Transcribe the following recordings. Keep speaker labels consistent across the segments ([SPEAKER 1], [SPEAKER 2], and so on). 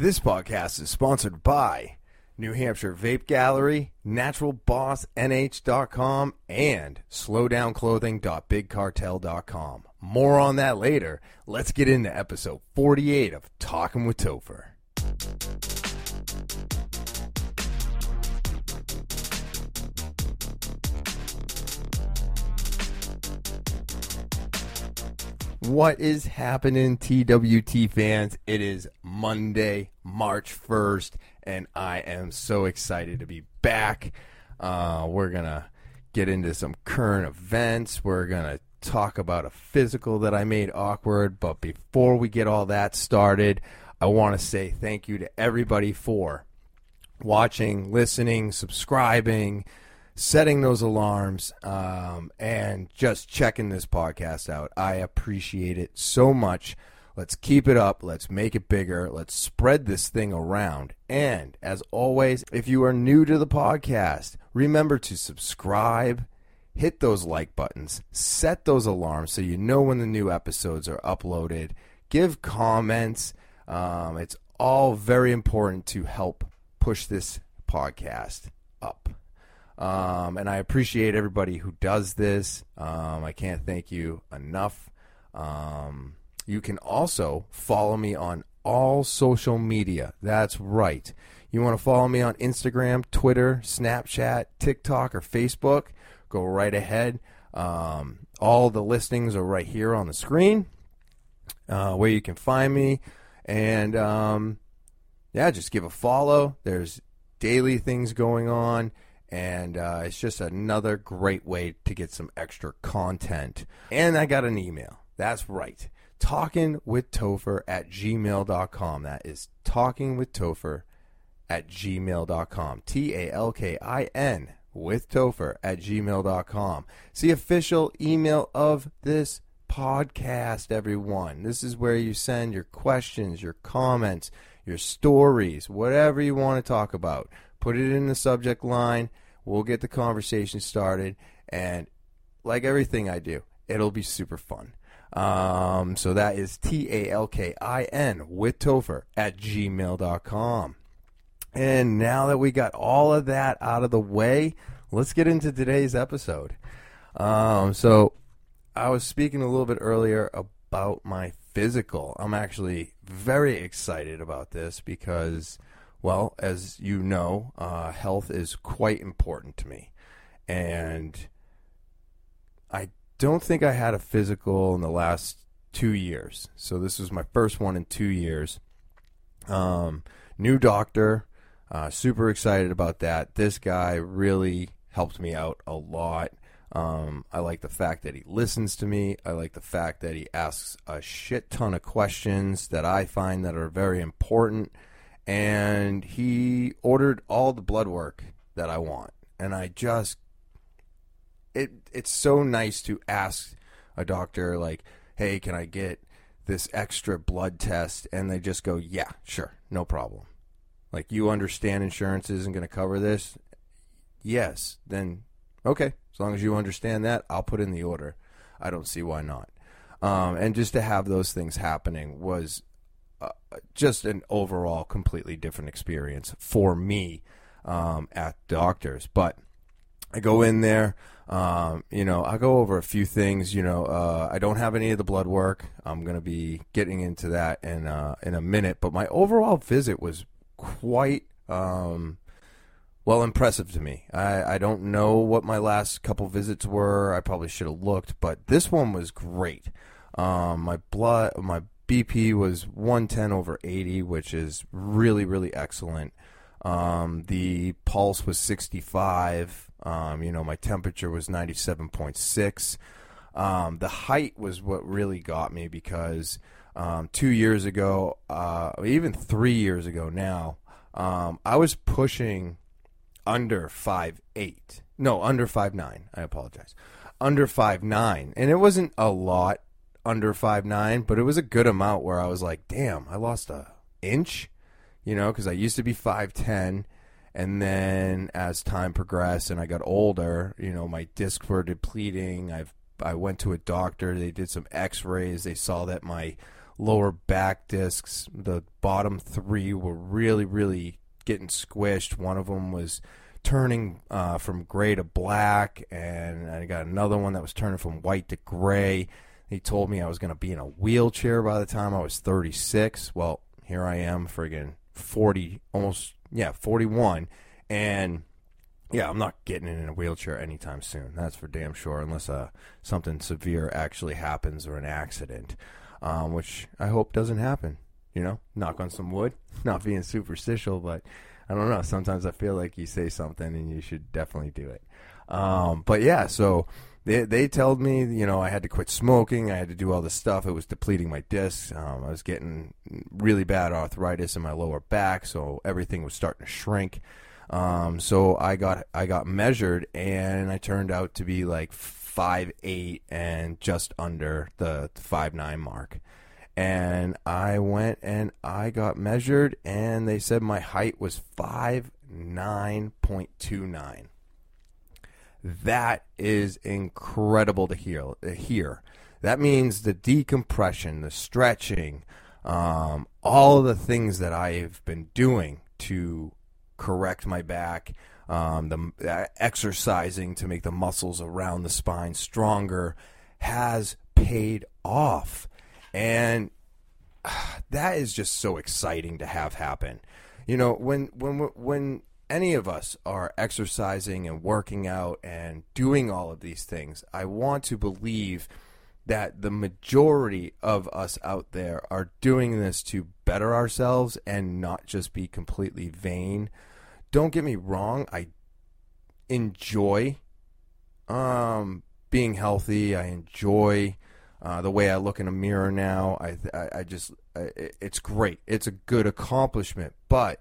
[SPEAKER 1] This podcast is sponsored by New Hampshire Vape Gallery, NaturalBossNH.com, and SlowDownClothing.BigCartel.com. More on that later. Let's get into episode 48 of Talking with Topher. What is happening, TWT fans? It is Monday, March 1st, and I am so excited to be back. Uh, we're going to get into some current events. We're going to talk about a physical that I made awkward. But before we get all that started, I want to say thank you to everybody for watching, listening, subscribing setting those alarms um, and just checking this podcast out. I appreciate it so much. Let's keep it up. Let's make it bigger. Let's spread this thing around. And as always, if you are new to the podcast, remember to subscribe, hit those like buttons, set those alarms so you know when the new episodes are uploaded, give comments. Um, it's all very important to help push this podcast up. Um, and I appreciate everybody who does this. Um, I can't thank you enough. Um, you can also follow me on all social media. That's right. You want to follow me on Instagram, Twitter, Snapchat, TikTok, or Facebook? Go right ahead. Um, all the listings are right here on the screen uh, where you can find me. And um, yeah, just give a follow. There's daily things going on and uh, it's just another great way to get some extra content. And I got an email. That's right. Talking with Topher at gmail.com. That is talking with Topher at gmail.com. T A L K I N with Topher at gmail.com. It's the official email of this podcast, everyone. This is where you send your questions, your comments, your stories, whatever you want to talk about put it in the subject line. We'll get the conversation started. And like everything I do, it'll be super fun. Um, so that is T A L K I N with Topher at gmail.com. And now that we got all of that out of the way, let's get into today's episode. Um, so I was speaking a little bit earlier about my physical. I'm actually very excited about this because well, as you know, uh, health is quite important to me. And I don't think I had a physical in the last two years. So this was my first one in two years. Um, new doctor, uh, super excited about that. This guy really helped me out a lot. Um, I like the fact that he listens to me. I like the fact that he asks a shit ton of questions that I find that are very important and he ordered all the blood work that I want. And I just it it's so nice to ask a doctor like, "Hey, can I get this extra blood test?" and they just go, "Yeah, sure. No problem." Like, "You understand insurance isn't going to cover this?" Yes. Then okay, as long as you understand that, I'll put in the order. I don't see why not. Um, and just to have those things happening was just an overall completely different experience for me um, at doctors. But I go in there, um, you know, I go over a few things. You know, uh, I don't have any of the blood work. I'm going to be getting into that in uh, in a minute. But my overall visit was quite. Um, well, impressive to me. I, I don't know what my last couple visits were. I probably should have looked, but this one was great. Um, my blood, my BP was 110 over 80, which is really, really excellent. Um, the pulse was 65. Um, you know, my temperature was 97.6. Um, the height was what really got me because um, two years ago, uh, even three years ago now, um, I was pushing under five eight. No, under five nine. I apologize. Under five nine, and it wasn't a lot under five nine, but it was a good amount where I was like, damn, I lost a inch, you know, because I used to be five ten, and then as time progressed and I got older, you know, my discs were depleting. I've I went to a doctor. They did some X-rays. They saw that my lower back discs. The bottom three were really, really getting squished. One of them was turning uh, from gray to black, and I got another one that was turning from white to gray. He told me I was going to be in a wheelchair by the time I was 36. Well, here I am, friggin' 40, almost, yeah, 41. And yeah, I'm not getting in a wheelchair anytime soon. That's for damn sure, unless uh, something severe actually happens or an accident, um, which I hope doesn't happen. You know, knock on some wood. Not being superstitious, but I don't know. Sometimes I feel like you say something and you should definitely do it. Um, but yeah, so they they told me, you know, I had to quit smoking. I had to do all this stuff. It was depleting my discs. Um, I was getting really bad arthritis in my lower back, so everything was starting to shrink. Um, so I got I got measured, and I turned out to be like five eight and just under the five nine mark. And I went and I got measured, and they said my height was five nine point two nine. That is incredible to hear. Hear. That means the decompression, the stretching, um, all the things that I've been doing to correct my back, um, the uh, exercising to make the muscles around the spine stronger has paid off. And uh, that is just so exciting to have happen. You know, when when when any of us are exercising and working out and doing all of these things, I want to believe that the majority of us out there are doing this to better ourselves and not just be completely vain don't get me wrong, I enjoy um, being healthy. I enjoy uh, the way I look in a mirror now. I, I, I just, I, it's great. It's a good accomplishment. But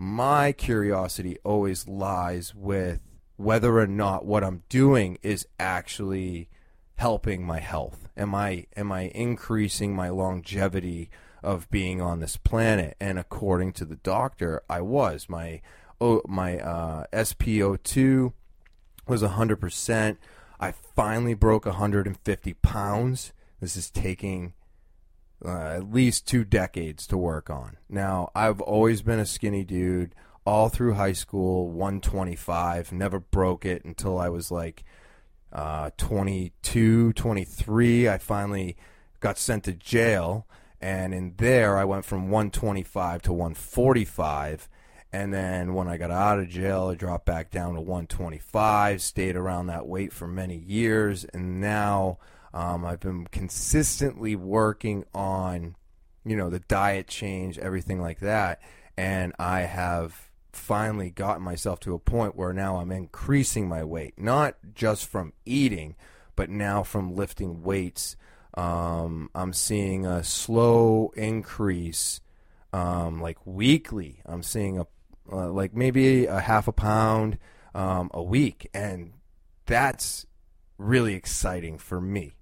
[SPEAKER 1] my curiosity always lies with whether or not what I'm doing is actually helping my health. Am I, am I increasing my longevity of being on this planet? And according to the doctor, I was. My oh, my uh, SpO2 was 100%. I finally broke 150 pounds. This is taking uh, at least two decades to work on. Now, I've always been a skinny dude all through high school, 125. Never broke it until I was like uh, 22, 23. I finally got sent to jail. And in there, I went from 125 to 145 and then when I got out of jail, I dropped back down to 125, stayed around that weight for many years, and now um, I've been consistently working on, you know, the diet change, everything like that, and I have finally gotten myself to a point where now I'm increasing my weight, not just from eating, but now from lifting weights. Um, I'm seeing a slow increase, um, like weekly. I'm seeing a uh, like maybe a half a pound um, a week, and that's really exciting for me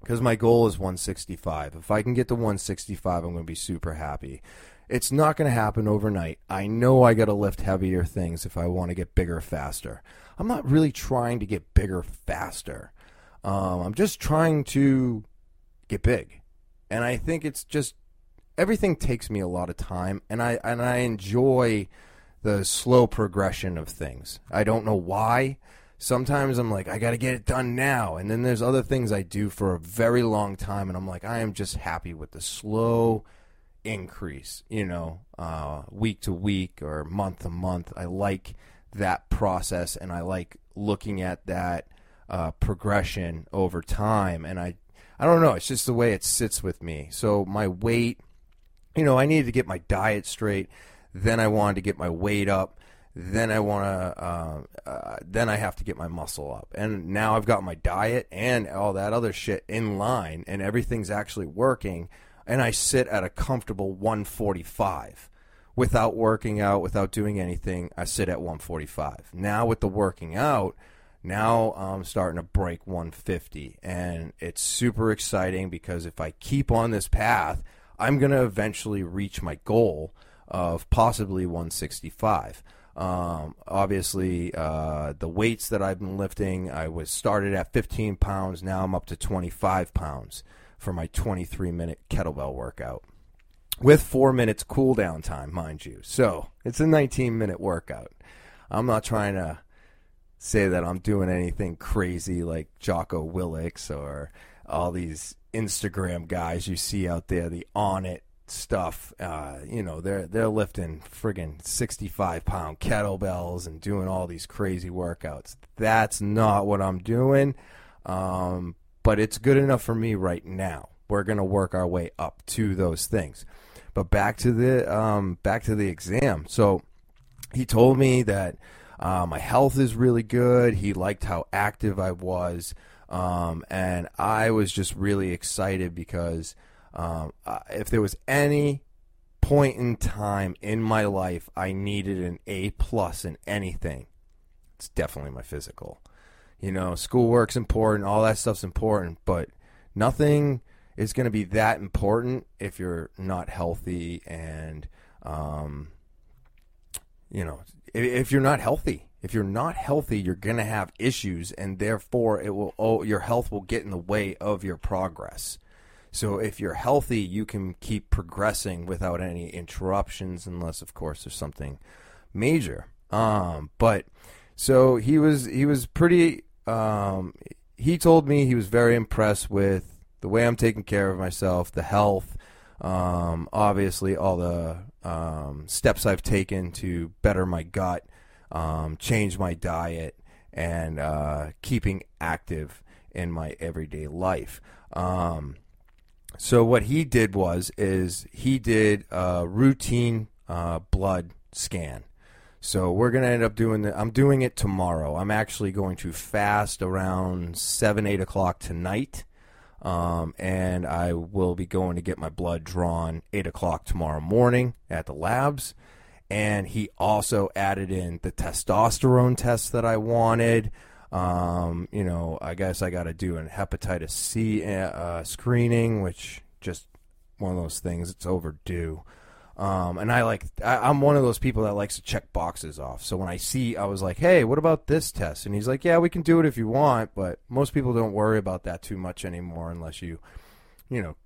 [SPEAKER 1] because my goal is 165. If I can get to 165, I'm going to be super happy. It's not going to happen overnight. I know I got to lift heavier things if I want to get bigger faster. I'm not really trying to get bigger faster. Um, I'm just trying to get big. And I think it's just everything takes me a lot of time, and I and I enjoy the slow progression of things. I don't know why. Sometimes I'm like, I got to get it done now, and then there's other things I do for a very long time, and I'm like, I am just happy with the slow increase. You know, uh, week to week or month to month. I like that process, and I like looking at that uh, progression over time, and I I don't know. It's just the way it sits with me. So my weight you know, I needed to get my diet straight. Then I wanted to get my weight up. Then I want to. Uh, uh, then I have to get my muscle up. And now I've got my diet and all that other shit in line, and everything's actually working. And I sit at a comfortable 145 without working out, without doing anything. I sit at 145. Now with the working out, now I'm starting to break 150, and it's super exciting because if I keep on this path I'm going to eventually reach my goal of possibly 165. Um, obviously, uh, the weights that I've been lifting, I was started at 15 pounds. Now I'm up to 25 pounds. for my 23 minute kettlebell workout with four minutes cool down time, mind you. So it's a 19 minute workout. I'm not trying to say that I'm doing anything crazy like Jocko Willink or all these Instagram guys you see out there, the Onnit stuff. Uh, you know, they're they're lifting friggin' 65 pound kettlebells and doing all these crazy workouts. That's not what I'm doing. Um, but it's good enough for me right now. We're gonna work our way up to those things. But back to the um, back to the exam. So he told me that uh, my health is really good. He liked how active I was, um, and I was just really excited because um, if there was any point in time in my life I needed an A plus in anything, it's definitely my physical. You know, schoolwork's important, all that stuff's important, but nothing is going to be that important if you're not healthy and um, you know if, if, you're not healthy if you're not healthy you're going to have issues and therefore it will oh, your health will get in the way of your progress so if you're healthy you can keep progressing without any interruptions unless of course there's something major um, but so he was he was pretty um, he told me he was very impressed with the way I'm taking care of myself, the health, um, obviously all the um, steps I've taken to better my gut, um, change my diet, and uh, keeping active in my everyday life. Um, so what he did was is he did a routine uh, blood scan. So we're gonna end up doing the. I'm doing it tomorrow. I'm actually going to fast around seven, eight o'clock tonight um, and I will be going to get my blood drawn 8 o'clock tomorrow morning at the labs. And he also added in the testosterone test that I wanted. Um, you know, I guess I got to do an hepatitis C uh, screening, which just one of those things. It's overdue. Um, and I like I, am one of those people that likes to check boxes off. So when I see, I was like, "Hey, what about this test?" And he's like, "Yeah, we can do it if you want, but most people don't worry about that too much anymore unless you, you know,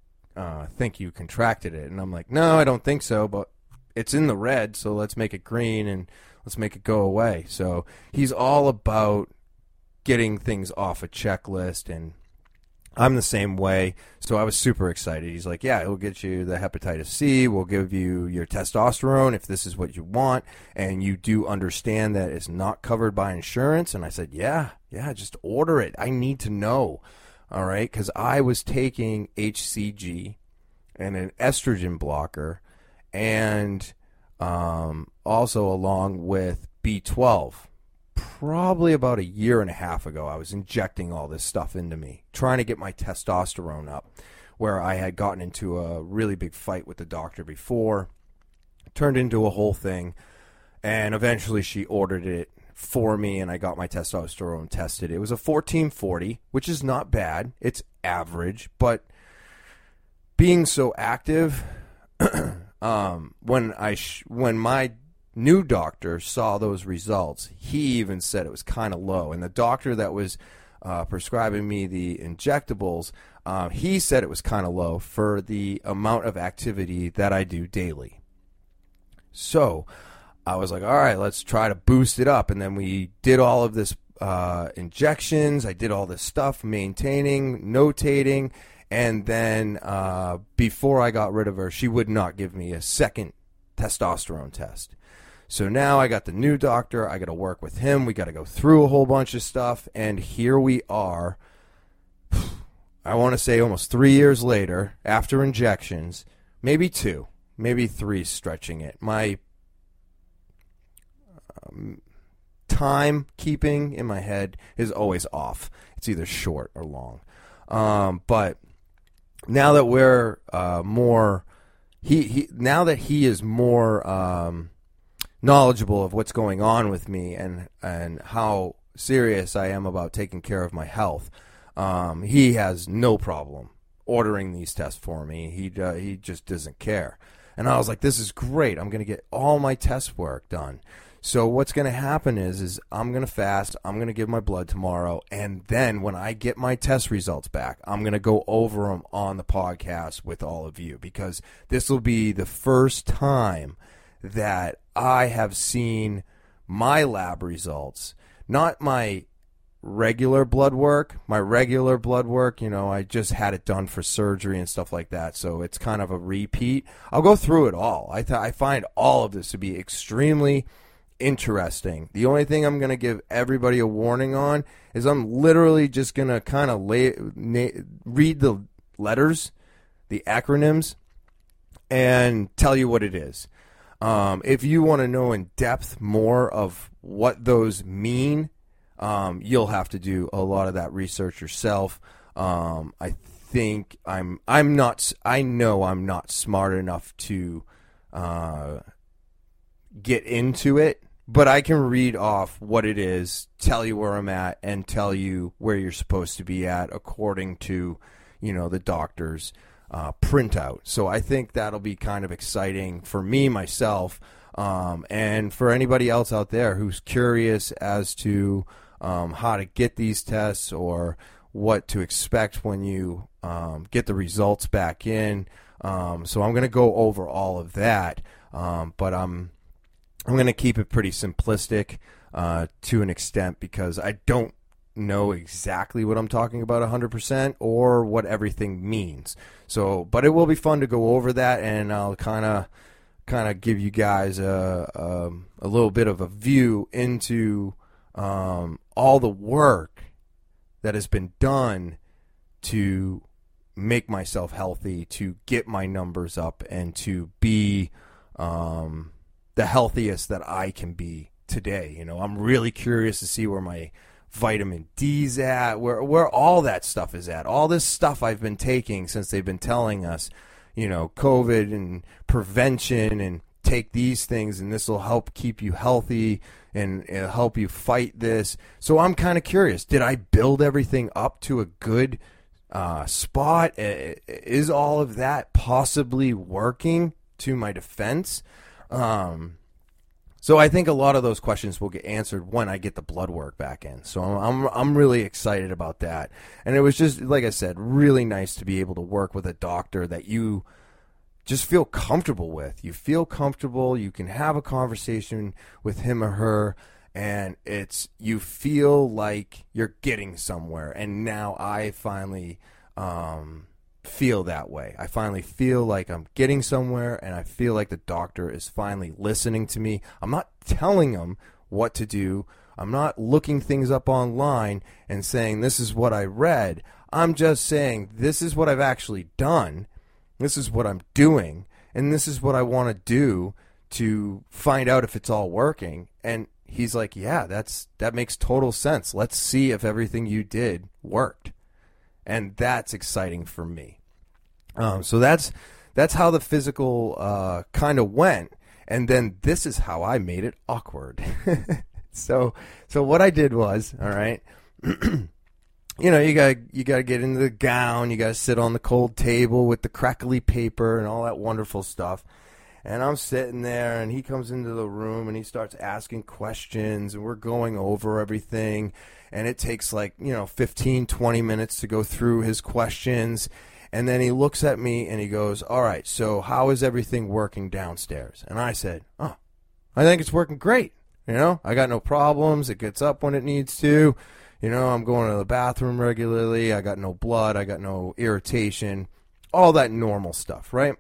[SPEAKER 1] uh, think you contracted it." And I'm like, "No, I don't think so, but it's in the red, so let's make it green and let's make it go away." So he's all about getting things off a checklist and I'm the same way. So I was super excited. He's like, Yeah, it'll get you the hepatitis C. We'll give you your testosterone if this is what you want. And you do understand that it's not covered by insurance. And I said, Yeah, yeah, just order it. I need to know. All right. Because I was taking HCG and an estrogen blocker and um, also along with B12 probably about a year and a half ago, I was injecting all this stuff into me, trying to get my testosterone up, where I had gotten into a really big fight with the doctor before, turned into a whole thing, and eventually she ordered it for me, and I got my testosterone tested. It was a 1440, which is not bad. It's average, but being so active, um, when I sh- when my new doctor saw those results, he even said it was kind of low. And the doctor that was uh, prescribing me the injectables, uh, he said it was kind of low for the amount of activity that I do daily. So I was like, all right, let's try to boost it up. And then we did all of this uh, injections. I did all this stuff, maintaining, notating. And then uh, before I got rid of her, she would not give me a second testosterone test. So now I got the new doctor. I got to work with him. We got to go through a whole bunch of stuff. And here we are. I want to say almost three years later, after injections, maybe two, maybe three, stretching it. My um, time keeping in my head is always off. It's either short or long. Um, but now that we're uh, more, he, he now that he is more. Um, knowledgeable of what's going on with me and and how serious I am about taking care of my health. Um, he has no problem ordering these tests for me. He uh, he just doesn't care. And I was like, this is great. I'm going to get all my test work done. So what's going to happen is is I'm going to fast, I'm going to give my blood tomorrow and then when I get my test results back, I'm going to go over them on the podcast with all of you because this will be the first time that I have seen my lab results, not my regular blood work. My regular blood work, you know, I just had it done for surgery and stuff like that, so it's kind of a repeat. I'll go through it all. I th- I find all of this to be extremely interesting. The only thing I'm going to give everybody a warning on is I'm literally just going to kind of lay na- read the letters, the acronyms and tell you what it is. Um, if you want to know in depth more of what those mean, um, you'll have to do a lot of that research yourself. Um, I think I'm I'm not I know I'm not smart enough to uh, get into it, but I can read off what it is, tell you where I'm at, and tell you where you're supposed to be at according to you know the doctor's uh, printout. So I think that'll be kind of exciting for me myself. Um, and for anybody else out there who's curious as to um, how to get these tests or what to expect when you um, get the results back in. Um, so I'm going to go over all of that, um, but I'm I'm going to keep it pretty simplistic uh, to an extent because I don't know exactly what I'm talking about 100% or what everything means. So, but it will be fun to go over that, and I'll kind of kind of give you guys a, a, a little bit of a view into um, all the work that has been done to make myself healthy, to get my numbers up, and to be um, the healthiest that I can be today. You know, I'm really curious to see where my vitamin D's at, where where all that stuff is at. All this stuff I've been taking since they've been telling us, you know, COVID and prevention and take these things and this will help keep you healthy and help you fight this. So I'm kind of curious. Did I build everything up to a good uh, spot? Is all of that possibly working to my defense? Um, so I think a lot of those questions will get answered when I get the blood work back in. So I'm, I'm I'm really excited about that. And it was just like I said, really nice to be able to work with a doctor that you just feel comfortable with. You feel comfortable, you can have a conversation with him or her and it's you feel like you're getting somewhere. And now I finally um feel that way. I finally feel like I'm getting somewhere and I feel like the doctor is finally listening to me. I'm not telling him what to do. I'm not looking things up online and saying this is what I read. I'm just saying this is what I've actually done. This is what I'm doing and this is what I want to do to find out if it's all working. And he's like, "Yeah, that's that makes total sense. Let's see if everything you did worked." And that's exciting for me. Um, so that's that's how the physical uh, kind of went, and then this is how I made it awkward. so so what I did was all right. you know, you got you got to get into the gown. You got to sit on the cold table with the crackly paper and all that wonderful stuff. And I'm sitting there, and he comes into the room and he starts asking questions, and we're going over everything and it takes like, you know, 15, 20 minutes to go through his questions. And then he looks at me and he goes, All right, so how is everything working downstairs? And I said, Oh, I think it's working great. You know, I got no problems. It gets up when it needs to. You know, I'm going to the bathroom regularly. I got no blood. I got no irritation. All that normal stuff, right?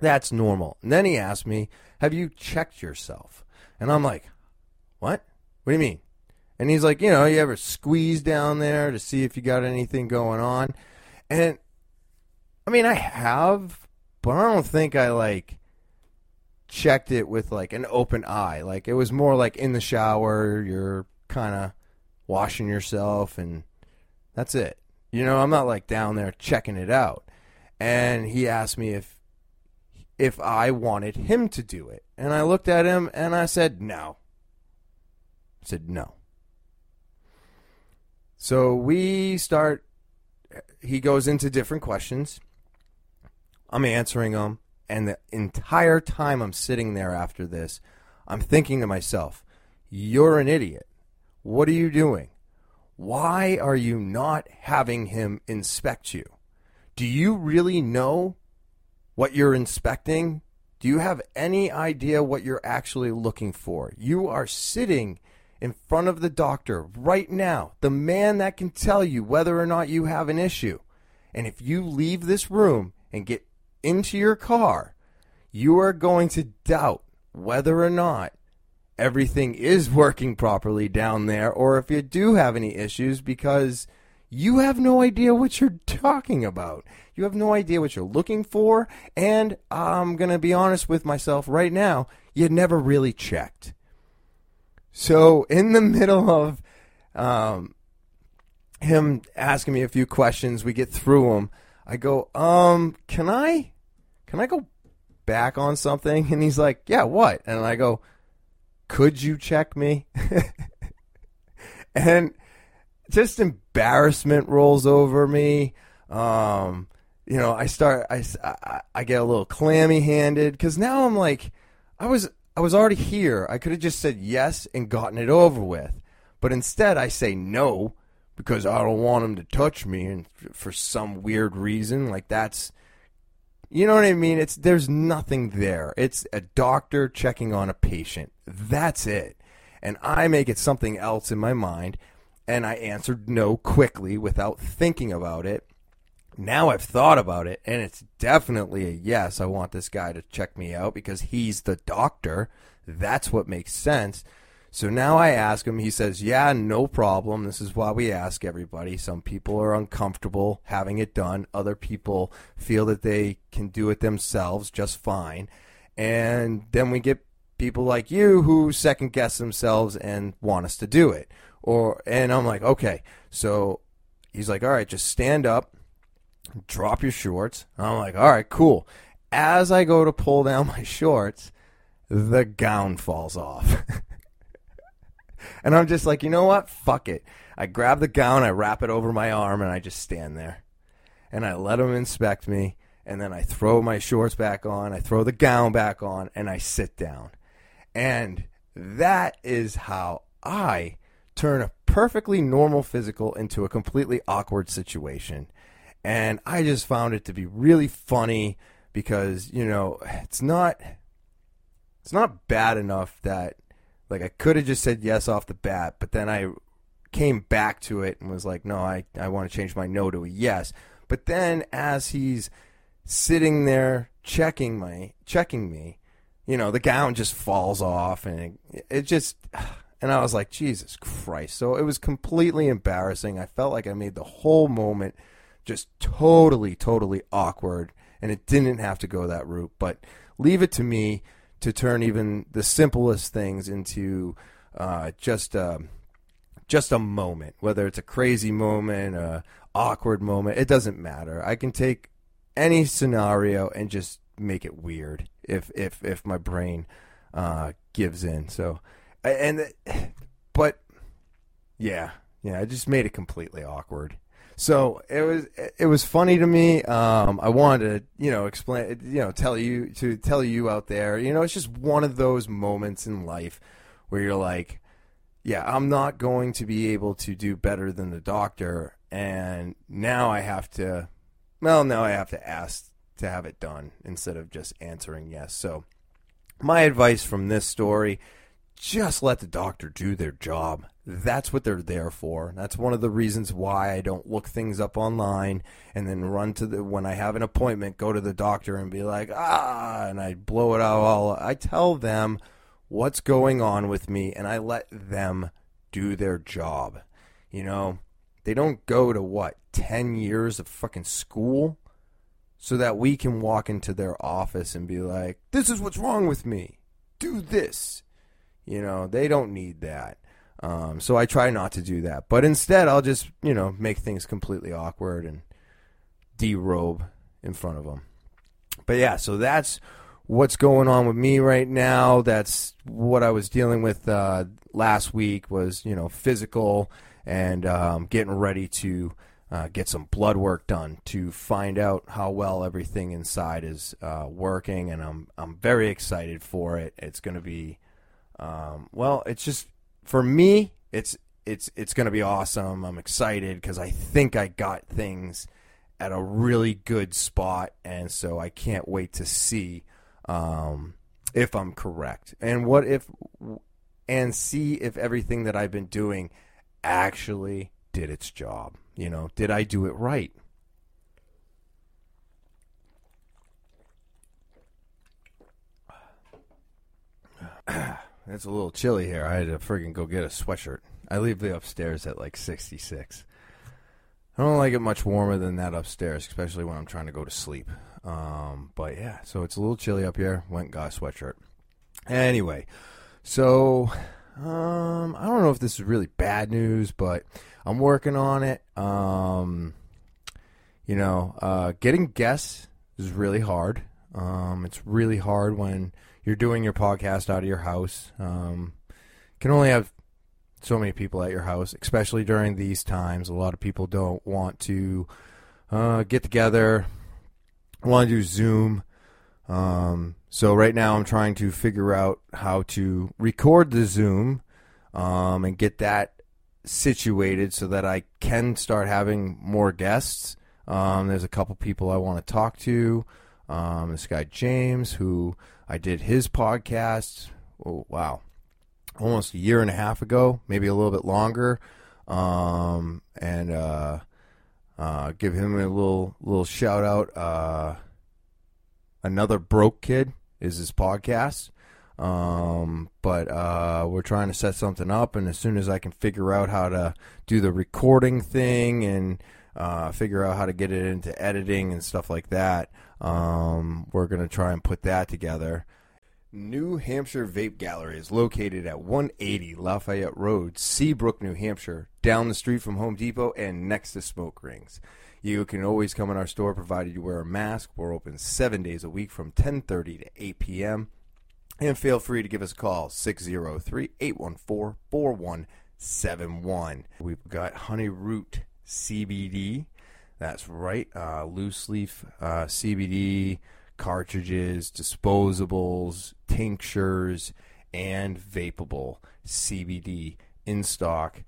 [SPEAKER 1] That's normal. And then he asked me, Have you checked yourself? And I'm like, What? What do you mean? And he's like, you know, you ever squeeze down there to see if you got anything going on? And I mean, I have, but I don't think I like checked it with like an open eye. Like it was more like in the shower, you're kind of washing yourself and that's it. You know, I'm not like down there checking it out. And he asked me if if I wanted him to do it. And I looked at him and I said, "No." I said, "No." So we start. He goes into different questions. I'm answering them, and the entire time I'm sitting there after this, I'm thinking to myself, You're an idiot. What are you doing? Why are you not having him inspect you? Do you really know what you're inspecting? Do you have any idea what you're actually looking for? You are sitting in front of the doctor right now, the man that can tell you whether or not you have an issue. And if you leave this room and get into your car, you are going to doubt whether or not everything is working properly down there or if you do have any issues because you have no idea what you're talking about. You have no idea what you're looking for. And I'm going to be honest with myself right now, you never really checked. So, in the middle of um, him asking me a few questions, we get through them. I go, um, can I, can I go back on something? And he's like, yeah, what? And I go, could you check me? and just embarrassment rolls over me. Um, you know, I start, I, I, I get a little clammy handed because now I'm like, I was, I was already here. I could have just said yes and gotten it over with. But instead, I say no because I don't want him to touch me and for some weird reason. Like that's, you know what I mean? It's there's nothing there. It's a doctor checking on a patient. That's it. And I make it something else in my mind, and I answered no quickly without thinking about it. Now I've thought about it, and it's definitely a yes. I want this guy to check me out because he's the doctor. That's what makes sense. So now I ask him, he says, Yeah, no problem. This is why we ask everybody. Some people are uncomfortable having it done, other people feel that they can do it themselves just fine. And then we get people like you who second guess themselves and want us to do it. Or and I'm like, okay. So he's like, all right, just stand up, drop your shorts. I'm like, all right, cool. As I go to pull down my shorts, the gown falls off. And I'm just like, you know what? Fuck it. I grab the gown, I wrap it over my arm, and I just stand there. And I let them inspect me. And then I throw my shorts back on, I throw the gown back on, and I sit down. And that is how I turn a perfectly normal physical into a completely awkward situation. And I just found it to be really funny because, you know, it's not it's not bad enough that like I could have just said yes off the bat, but then I came back to it and was like, no, I, I want to change my no to a yes. But then as he's sitting there checking my checking me, you know, the gown just falls off and it, it just and I was like, Jesus Christ. So it was completely embarrassing. I felt like I made the whole moment just totally, totally awkward. And it didn't have to go that route. But leave it to me to turn even the simplest things into uh, just a, just a moment, whether it's a crazy moment, a awkward moment, it doesn't matter. I can take any scenario and just make it weird if if if my brain uh, gives in. So, and but yeah, yeah, I just made it completely awkward. So it was it was funny to me. Um, I wanted to you know explain you know tell you to tell you out there. You know, it's just one of those moments in life where you're like, yeah, I'm not going to be able to do better than the doctor, and now I have to. Well, now I have to ask to have it done instead of just answering yes. So, my advice from this story just let the doctor do their job. That's what they're there for. That's one of the reasons why I don't look things up online and then run to the when I have an appointment, go to the doctor and be like, ah, and I blow it out all. I tell them what's going on with me and I let them do their job. You know, they don't go to what, 10 years of fucking school so that we can walk into their office and be like, this is what's wrong with me. Do this. You know, they don't need that. Um, so I try not to do that. But instead, I'll just, you know, make things completely awkward and derobe in front of them. But yeah, so that's what's going on with me right now. That's what I was dealing with uh, last week was, you know, physical and um, getting ready to uh, get some blood work done to find out how well everything inside is uh, working. And I'm, I'm very excited for it. It's going to be, um, well, it's just for me, it's it's it's going to be awesome. I'm excited because I think I got things at a really good spot, and so I can't wait to see um, if I'm correct and what if and see if everything that I've been doing actually did its job. You know, did I do it right? It's a little chilly here. I had to friggin' go get a sweatshirt. I leave the upstairs at like 66. I don't like it much warmer than that upstairs, especially when I'm trying to go to sleep. Um, but yeah, so it's a little chilly up here. Went got a sweatshirt. Anyway, so um, I don't know if this is really bad news, but I'm working on it. Um, you know, uh, getting guests is really hard. Um, it's really hard when you're doing your podcast out of your house. Um, can only have so many people at your house, especially during these times. A lot of people don't want to uh, get together, want to do Zoom. Um, so right now, I'm trying to figure out how to record the Zoom um, and get that situated so that I can start having more guests. Um, there's a couple people I want to talk to. Um, this guy James, who I did his podcast. Oh wow, almost a year and a half ago, maybe a little bit longer. Um, and uh, uh, give him a little little shout out. Uh, another broke kid is his podcast. Um, but uh, we're trying to set something up, and as soon as I can figure out how to do the recording thing and uh, figure out how to get it into editing and stuff like that, um, we're going to try and put that together. New Hampshire Vape Gallery is located at 180 Lafayette Road, Seabrook, New Hampshire, down the street from Home Depot and next to Smoke Rings. You can always come in our store provided you wear a mask. We're open 7 days a week from 10:30 to 8 p.m. And feel free to give us a call 603-814-4171. We've got Honey Root CBD. That's right, uh, loose leaf uh, CBD cartridges, disposables, tinctures, and vapable CBD in stock,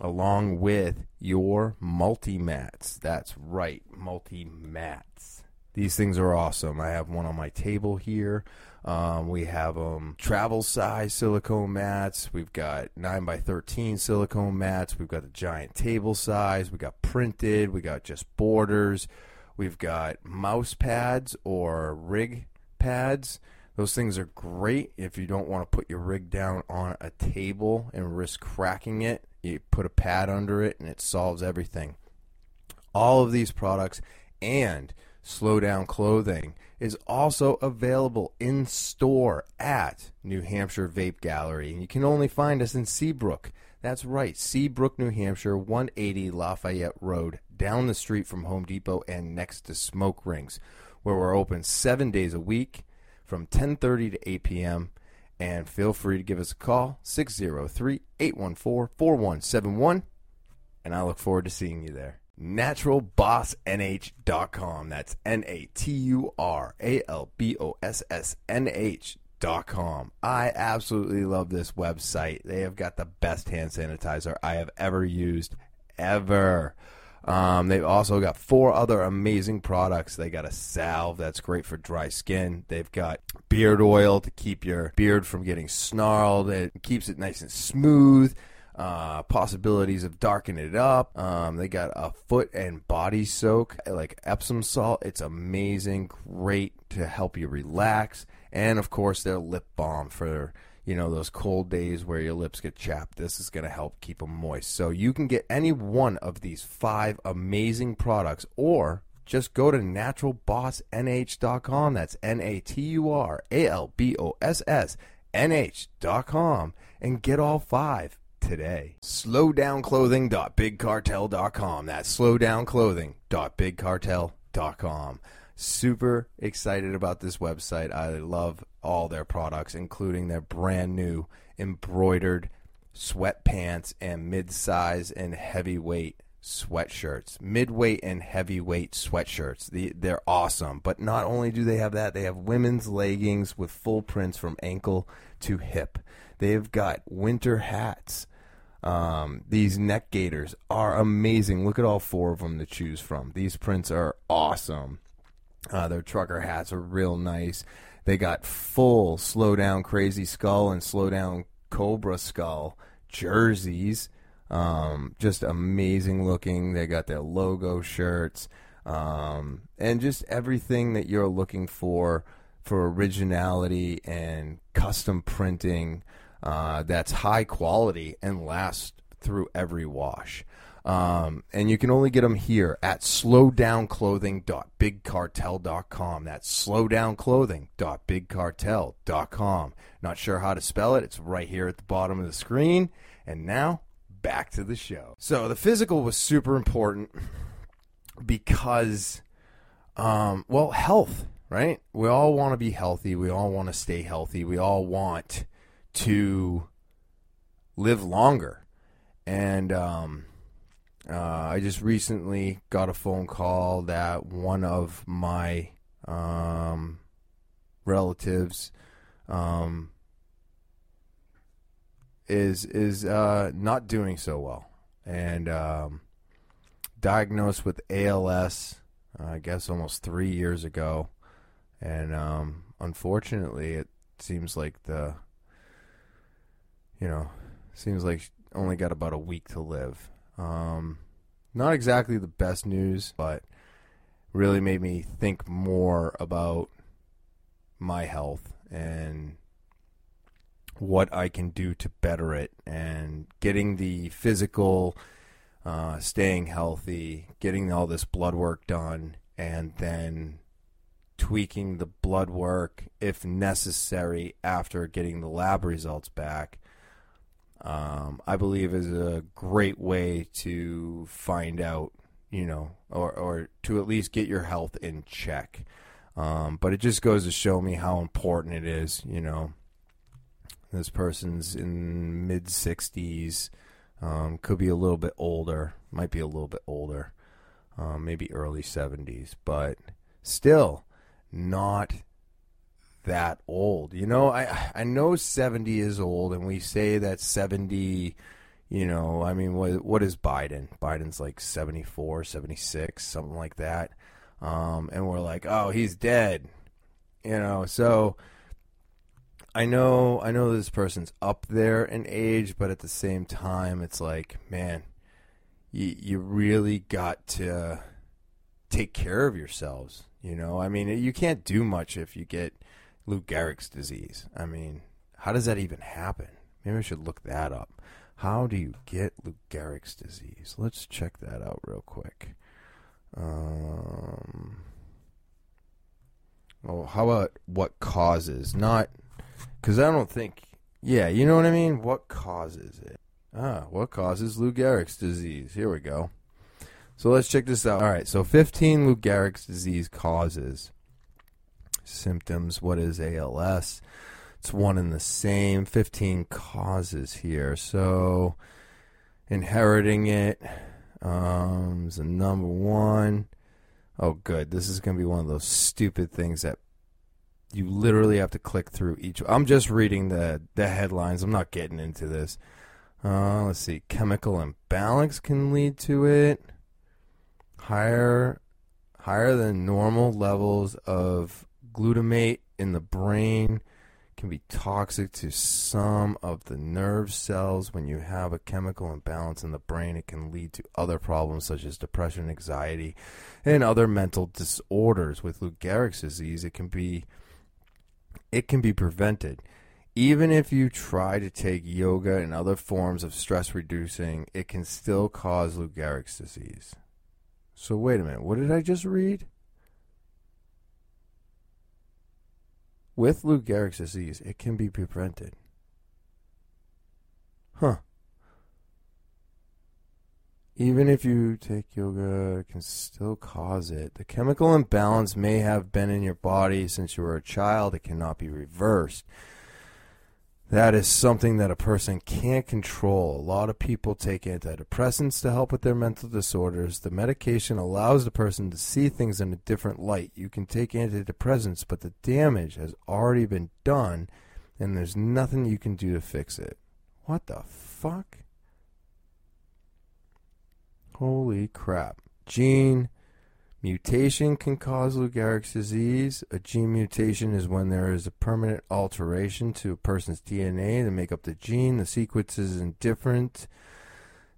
[SPEAKER 1] along with your multi mats. That's right, multi mats. These things are awesome. I have one on my table here. Um, we have um, travel size silicone mats. We've got 9 by 13 silicone mats. We've got the giant table size. We got printed. We got just borders. We've got mouse pads or rig pads. Those things are great if you don't want to put your rig down on a table and risk cracking it. You put a pad under it and it solves everything. All of these products and Slow Down Clothing is also available in store at New Hampshire Vape Gallery. And you can only find us in Seabrook. That's right, Seabrook, New Hampshire, 180 Lafayette Road, down the street from Home Depot and next to Smoke Rings, where we're open seven days a week from 10:30 to 8 p.m. And feel free to give us a call 603-814-4171, and I look forward to seeing you there. NaturalBossNH.com. That's N A T U R A L B O S S N H dot com. I absolutely love this website. They have got the best hand sanitizer I have ever used, ever. Um, they've also got four other amazing products. They got a salve that's great for dry skin. They've got beard oil to keep your beard from getting snarled. It keeps it nice and smooth. Uh, possibilities of darkening it up. Um, they got a foot and body soak like Epsom salt. It's amazing, great to help you relax, and of course their lip balm for you know those cold days where your lips get chapped. This is going to help keep them moist. So you can get any one of these five amazing products, or just go to naturalbossnh.com. That's N A T U R A L B O S S N H.com and get all five today. Slowdownclothing.bigcartel.com. That's slowdownclothing.bigcartel.com. Super excited about this website. I love all their products, including their brand new embroidered sweatpants and mid-size and heavyweight sweatshirts, midweight and heavyweight sweatshirts. The, they're awesome. But not only do they have that, they have women's leggings with full prints from ankle to hip. They've got winter hats. Um, these neck gaiters are amazing. Look at all four of them to choose from. These prints are awesome. Uh, their trucker hats are real nice. They got full slow down crazy skull and slow down cobra skull jerseys. Um, just amazing looking. They got their logo shirts, um, and just everything that you're looking for for originality and custom printing uh, that's high quality and lasts through every wash. Um, and you can only get them here at slowdownclothing.bigcartel.com. That's slowdownclothing.bigcartel.com. Not sure how to spell it? It's right here at the bottom of the screen. And now, back to the show. So, the physical was super important because, um, well, health, right? We all want to be healthy. We all want to stay healthy. We all want to live longer. And, um, uh, I just recently got a phone call that one of my um, relatives um, is is uh, not doing so well, and um, diagnosed with ALS. Uh, I guess almost three years ago, and um, unfortunately, it seems like the you know seems like only got about a week to live. Um, not exactly the best news, but really made me think more about my health and what I can do to better it and getting the physical, uh, staying healthy, getting all this blood work done, and then tweaking the blood work if necessary after getting the lab results back um, I believe is a great way to find out, you know, or, or to at least get your health in check. Um, but it just goes to show me how important it is, you know. This person's in mid 60s, um, could be a little bit older, might be a little bit older, um, maybe early 70s, but still not that old. You know, I I know 70 is old, and we say that 70. You know, I mean, what what is Biden? Biden's like 74, 76, something like that. Um, and we're like, oh, he's dead. You know, so I know I know this person's up there in age, but at the same time, it's like, man, you you really got to take care of yourselves. You know, I mean, you can't do much if you get Lou Gehrig's disease. I mean, how does that even happen? Maybe I should look that up. How do you get Lou Gehrig's disease? Let's check that out real quick. Um, how about what causes? Not because I don't think. Yeah, you know what I mean. What causes it? Ah, what causes Lou Gehrig's disease? Here we go. So let's check this out. All right, so 15 Lou Gehrig's disease causes symptoms. What is ALS? It's one and the same. 15 causes here. So inheriting it um, is number one. Oh, good. This is going to be one of those stupid things that you literally have to click through each. I'm just reading the the headlines. I'm not getting into this. Uh, let's see. Chemical imbalance can lead to it. Higher, higher than normal levels of glutamate in the brain can be toxic to some of the nerve cells. When you have a chemical imbalance in the brain, it can lead to other problems such as depression, anxiety, and other mental disorders. With Lou Gehrig's disease, it can be it can be prevented. Even if you try to take yoga and other forms of stress reducing, it can still cause Lou Gehrig's disease. So wait a minute, what did I just read? With Lou Gehrig's disease, it can be prevented. Huh. Even if you take yoga, it can still cause it. The chemical imbalance may have been in your body since you were a child. It cannot be reversed. That is something that a person can't control. A lot of people take antidepressants to help with their mental disorders. The medication allows the person to see things in a different light. You can take antidepressants, but the damage has already been done, and there's nothing you can do to fix it. What the fuck? Holy crap. Gene mutation can cause Lou Gehrig's disease. A gene mutation is when there is a permanent alteration to a person's DNA to make up the gene. The sequence is different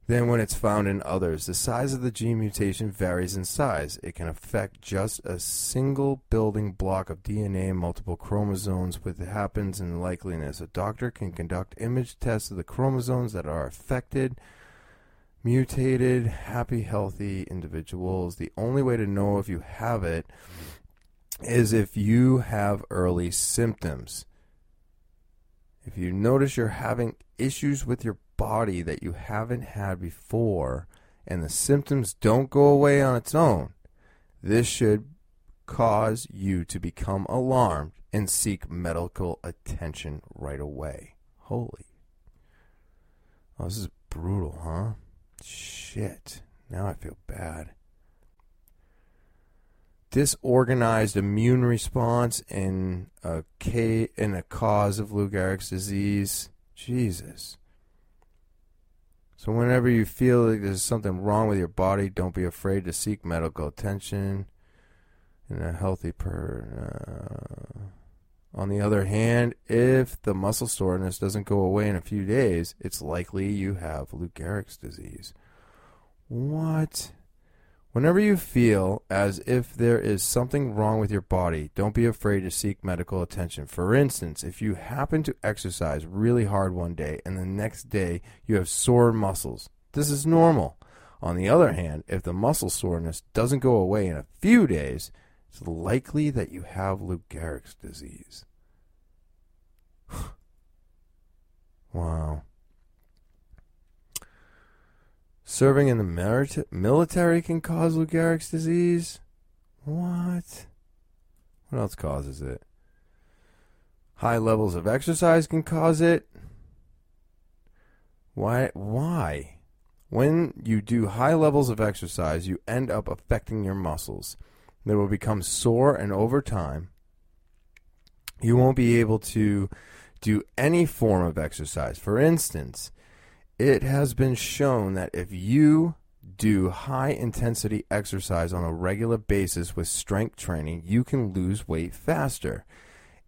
[SPEAKER 1] than when it's found in others. The size of the gene mutation varies in size. It can affect just a single building block of DNA and multiple chromosomes, which happens in likeliness. A doctor can conduct image tests of the chromosomes that are affected mutated, happy, healthy individuals. The only way to know if you have it is if you have early symptoms. If you notice you're having issues with your body that you haven't had before and the symptoms don't go away on its own, this should cause you to become alarmed and seek medical attention right away. Holy. Oh, this is brutal, huh? Shit. Now I feel bad. Disorganized immune response in a in a cause of Lou Gehrig's disease. Jesus. So whenever you feel like there's something wrong with your body, don't be afraid to seek medical attention. In a healthy per. Uh, on the other hand, if the muscle soreness doesn't go away in a few days, it's likely you have Lou Gehrig's disease. What? Whenever you feel as if there is something wrong with your body, don't be afraid to seek medical attention. For instance, if you happen to exercise really hard one day and the next day you have sore muscles, this is normal. On the other hand, if the muscle soreness doesn't go away in a few days, it's likely that you have Lou Gehrig's disease. wow. Serving in the military can cause Lou Gehrig's disease? What? What else causes it? High levels of exercise can cause it. Why? Why? When you do high levels of exercise, you end up affecting your muscles. They will become sore, and over time, you won't be able to do any form of exercise. For instance, it has been shown that if you do high intensity exercise on a regular basis with strength training, you can lose weight faster.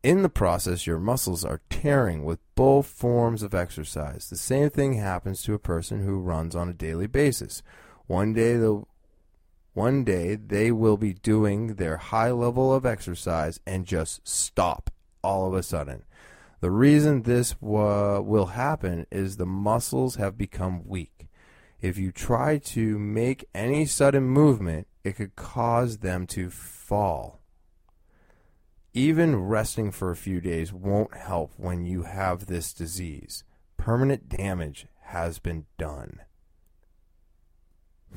[SPEAKER 1] In the process, your muscles are tearing with both forms of exercise. The same thing happens to a person who runs on a daily basis. One day they'll one day they will be doing their high level of exercise and just stop all of a sudden. The reason this wa- will happen is the muscles have become weak. If you try to make any sudden movement, it could cause them to fall. Even resting for a few days won't help when you have this disease. Permanent damage has been done.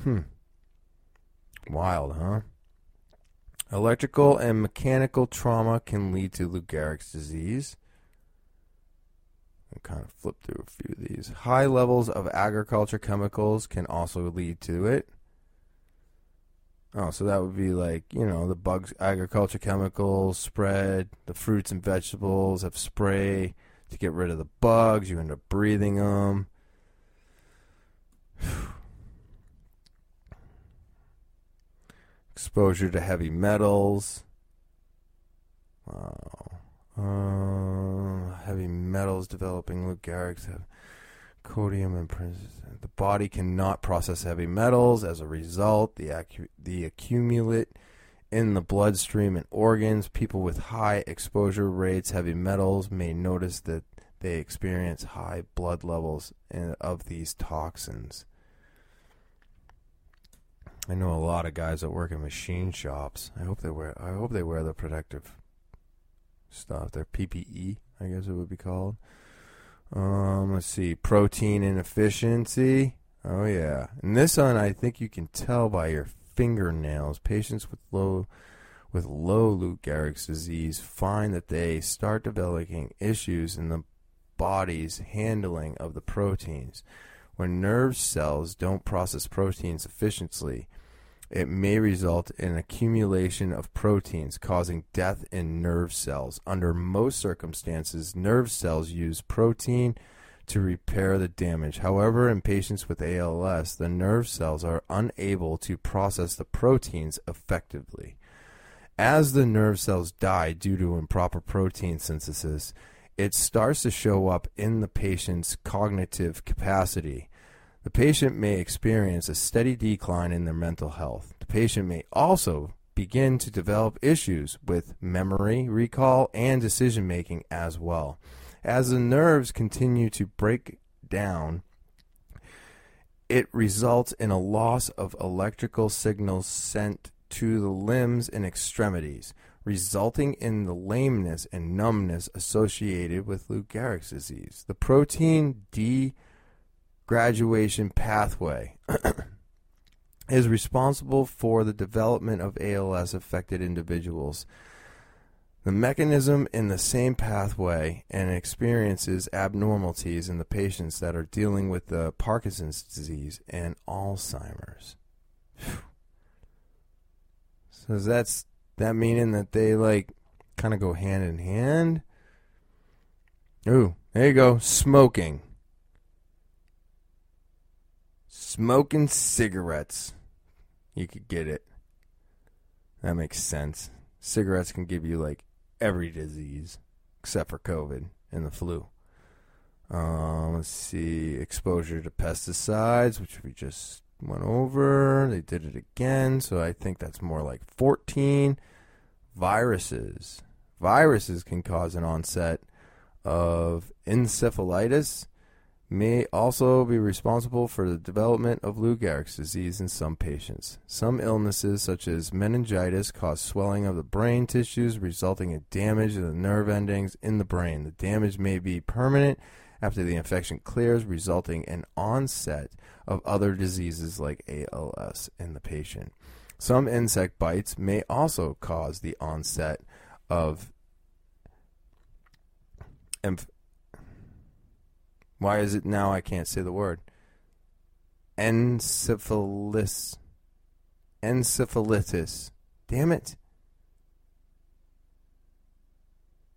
[SPEAKER 1] Hmm. Wild, huh? Electrical and mechanical trauma can lead to Lou Gehrig's disease. I kind of flip through a few of these. High levels of agriculture chemicals can also lead to it. Oh, so that would be like, you know, the bugs, agriculture chemicals spread, the fruits and vegetables have spray to get rid of the bugs. You end up breathing them. Exposure to heavy metals. Wow. Uh, heavy metals developing Lou Gehrig's have codium and the body cannot process heavy metals. As a result, the the accumulate in the bloodstream and organs. People with high exposure rates heavy metals may notice that they experience high blood levels of these toxins. I know a lot of guys that work in machine shops. I hope they wear I hope they wear the protective stuff. Their PPE, I guess it would be called. Um, let's see, protein inefficiency. Oh yeah, and this one I think you can tell by your fingernails. Patients with low with low Lou Gehrig's disease find that they start developing issues in the body's handling of the proteins. When nerve cells don't process proteins efficiently, it may result in accumulation of proteins, causing death in nerve cells. Under most circumstances, nerve cells use protein to repair the damage. However, in patients with ALS, the nerve cells are unable to process the proteins effectively. As the nerve cells die due to improper protein synthesis, it starts to show up in the patient's cognitive capacity. The patient may experience a steady decline in their mental health. The patient may also begin to develop issues with memory, recall, and decision making as well. As the nerves continue to break down, it results in a loss of electrical signals sent to the limbs and extremities, resulting in the lameness and numbness associated with Lou Gehrig's disease. The protein degradation pathway is responsible for the development of ALS affected individuals. The mechanism in the same pathway and experiences abnormalities in the patients that are dealing with the Parkinson's disease and Alzheimer's. so that's that meaning that they like kind of go hand in hand. Ooh, there you go, smoking. Smoking cigarettes. You could get it. That makes sense. Cigarettes can give you like every disease except for COVID and the flu. Um, let's see, exposure to pesticides, which we just went over. They did it again, so I think that's more like 14. Viruses. Viruses can cause an onset of encephalitis may also be responsible for the development of Lou Gehrig's disease in some patients. Some illnesses, such as meningitis, cause swelling of the brain tissues, resulting in damage of the nerve endings in the brain. The damage may be permanent after the infection clears, resulting in onset of other diseases like ALS in the patient. Some insect bites may also cause the onset of why is it now I can't say the word? Encephalitis. Encephalitis. Damn it.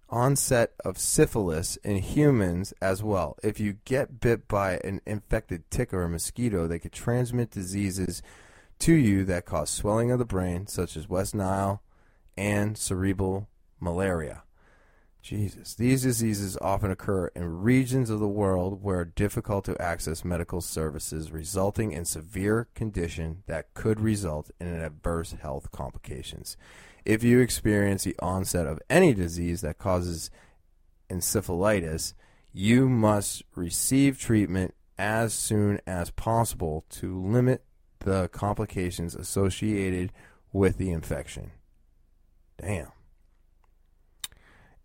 [SPEAKER 1] Onset of syphilis in humans as well. If you get bit by an infected tick or a mosquito, they could transmit diseases to you that cause swelling of the brain, such as West Nile and cerebral malaria. Jesus. These diseases often occur in regions of the world where difficult to access medical services, resulting in severe condition that could result in adverse health complications. If you experience the onset of any disease that causes encephalitis, you must receive treatment as soon as possible to limit the complications associated with the infection. Damn.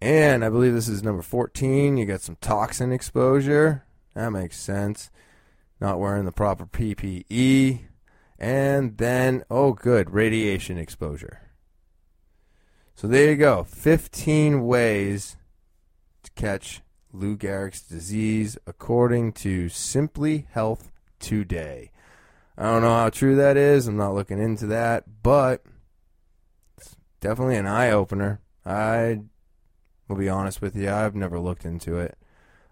[SPEAKER 1] And I believe this is number 14. You got some toxin exposure. That makes sense. Not wearing the proper PPE. And then, oh, good, radiation exposure. So there you go. 15 ways to catch Lou Gehrig's disease according to Simply Health Today. I don't know how true that is. I'm not looking into that, but it's definitely an eye opener. I I'll be honest with you. I've never looked into it.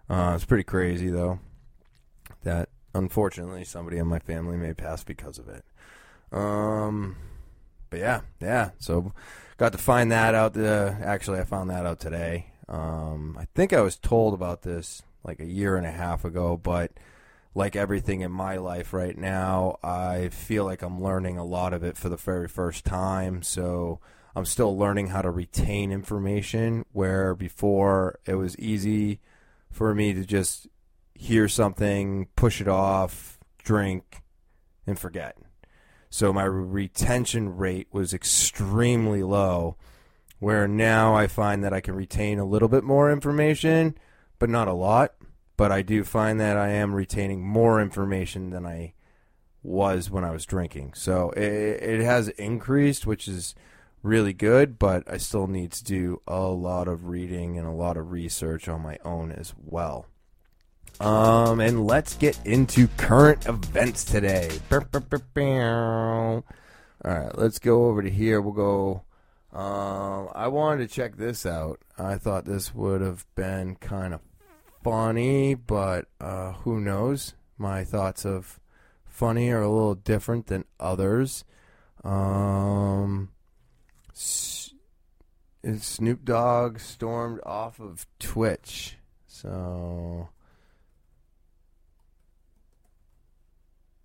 [SPEAKER 1] Uh, it's pretty crazy though. That unfortunately somebody in my family may pass because of it. Um, but yeah, yeah. So got to find that out. Uh, actually, I found that out today. Um, I think I was told about this like a year and a half ago, but like everything in my life right now, I feel like I'm learning a lot of it for the very first time. So I'm still learning how to retain information where before it was easy for me to just hear something, push it off, drink, and forget. So my retention rate was extremely low, where now I find that I can retain a little bit more information, but not a lot. But I do find that I am retaining more information than I was when I was drinking. So it, it has increased, which is really good, but I still need to do a lot of reading and a lot of research on my own as well. Um, and let's get into current events today. All right, let's go over to here. We'll go. Um, I wanted to check this out. I thought this would have been kind of funny, but uh, who knows? My thoughts of funny are a little different than others. Um, Snoop Dogg stormed off of Twitch. So.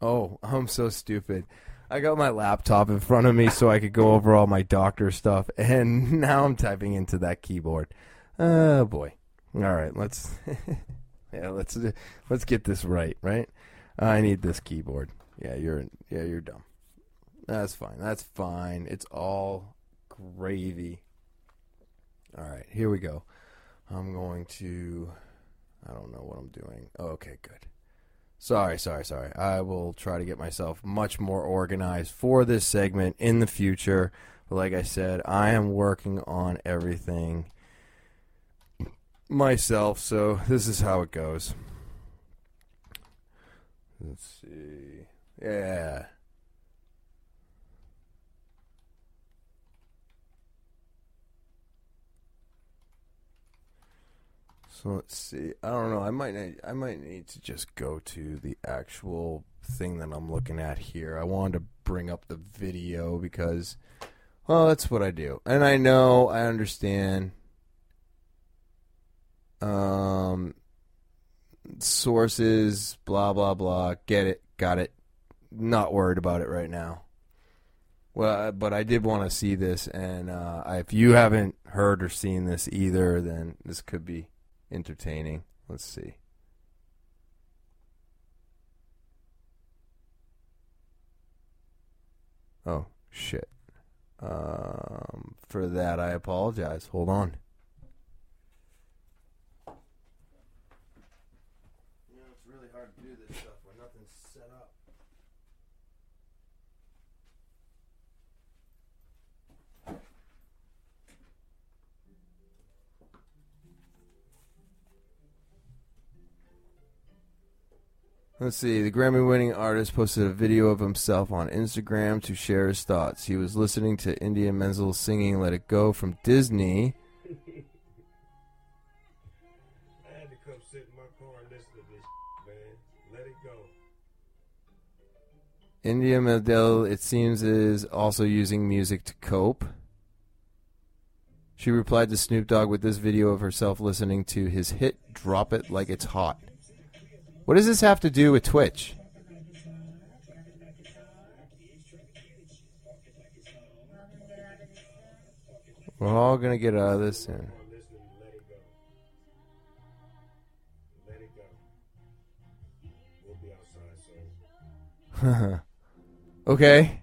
[SPEAKER 1] Oh, I'm so stupid. I got my laptop in front of me so I could go over all my doctor stuff, and now I'm typing into that keyboard. Oh boy! All right, let's yeah, let's let's get this right. Right? I need this keyboard. Yeah, you're yeah, you're dumb. That's fine. That's fine. It's all gravy. All right, here we go. I'm going to. I don't know what I'm doing. Oh, okay, good. Sorry, sorry, sorry. I will try to get myself much more organized for this segment in the future. But like I said, I am working on everything myself, so this is how it goes. Let's see. Yeah. So let's see. I don't know. I might need, I might need to just go to the actual thing that I'm looking at here. I wanted to bring up the video because well, that's what I do. And I know, I understand um sources, blah blah blah. Get it, got it. Not worried about it right now. Well, but I did want to see this, and uh, if you haven't heard or seen this either, then this could be entertaining. Let's see. Oh, shit. Um, for that, I apologize. Hold on. Know, it's really hard to do this stuff Let's see. The Grammy winning artist posted a video of himself on Instagram to share his thoughts. He was listening to Idina Menzel singing Let It Go from Disney.
[SPEAKER 2] I had to come sit in my car and listen to this, man. Let it go.
[SPEAKER 1] Idina Menzel, it seems, is also using music to cope. She replied to Snoop Dogg with this video of herself listening to his hit Drop It Like It's Hot. What does this have to do with Twitch? We're all going to get out of this soon. Okay.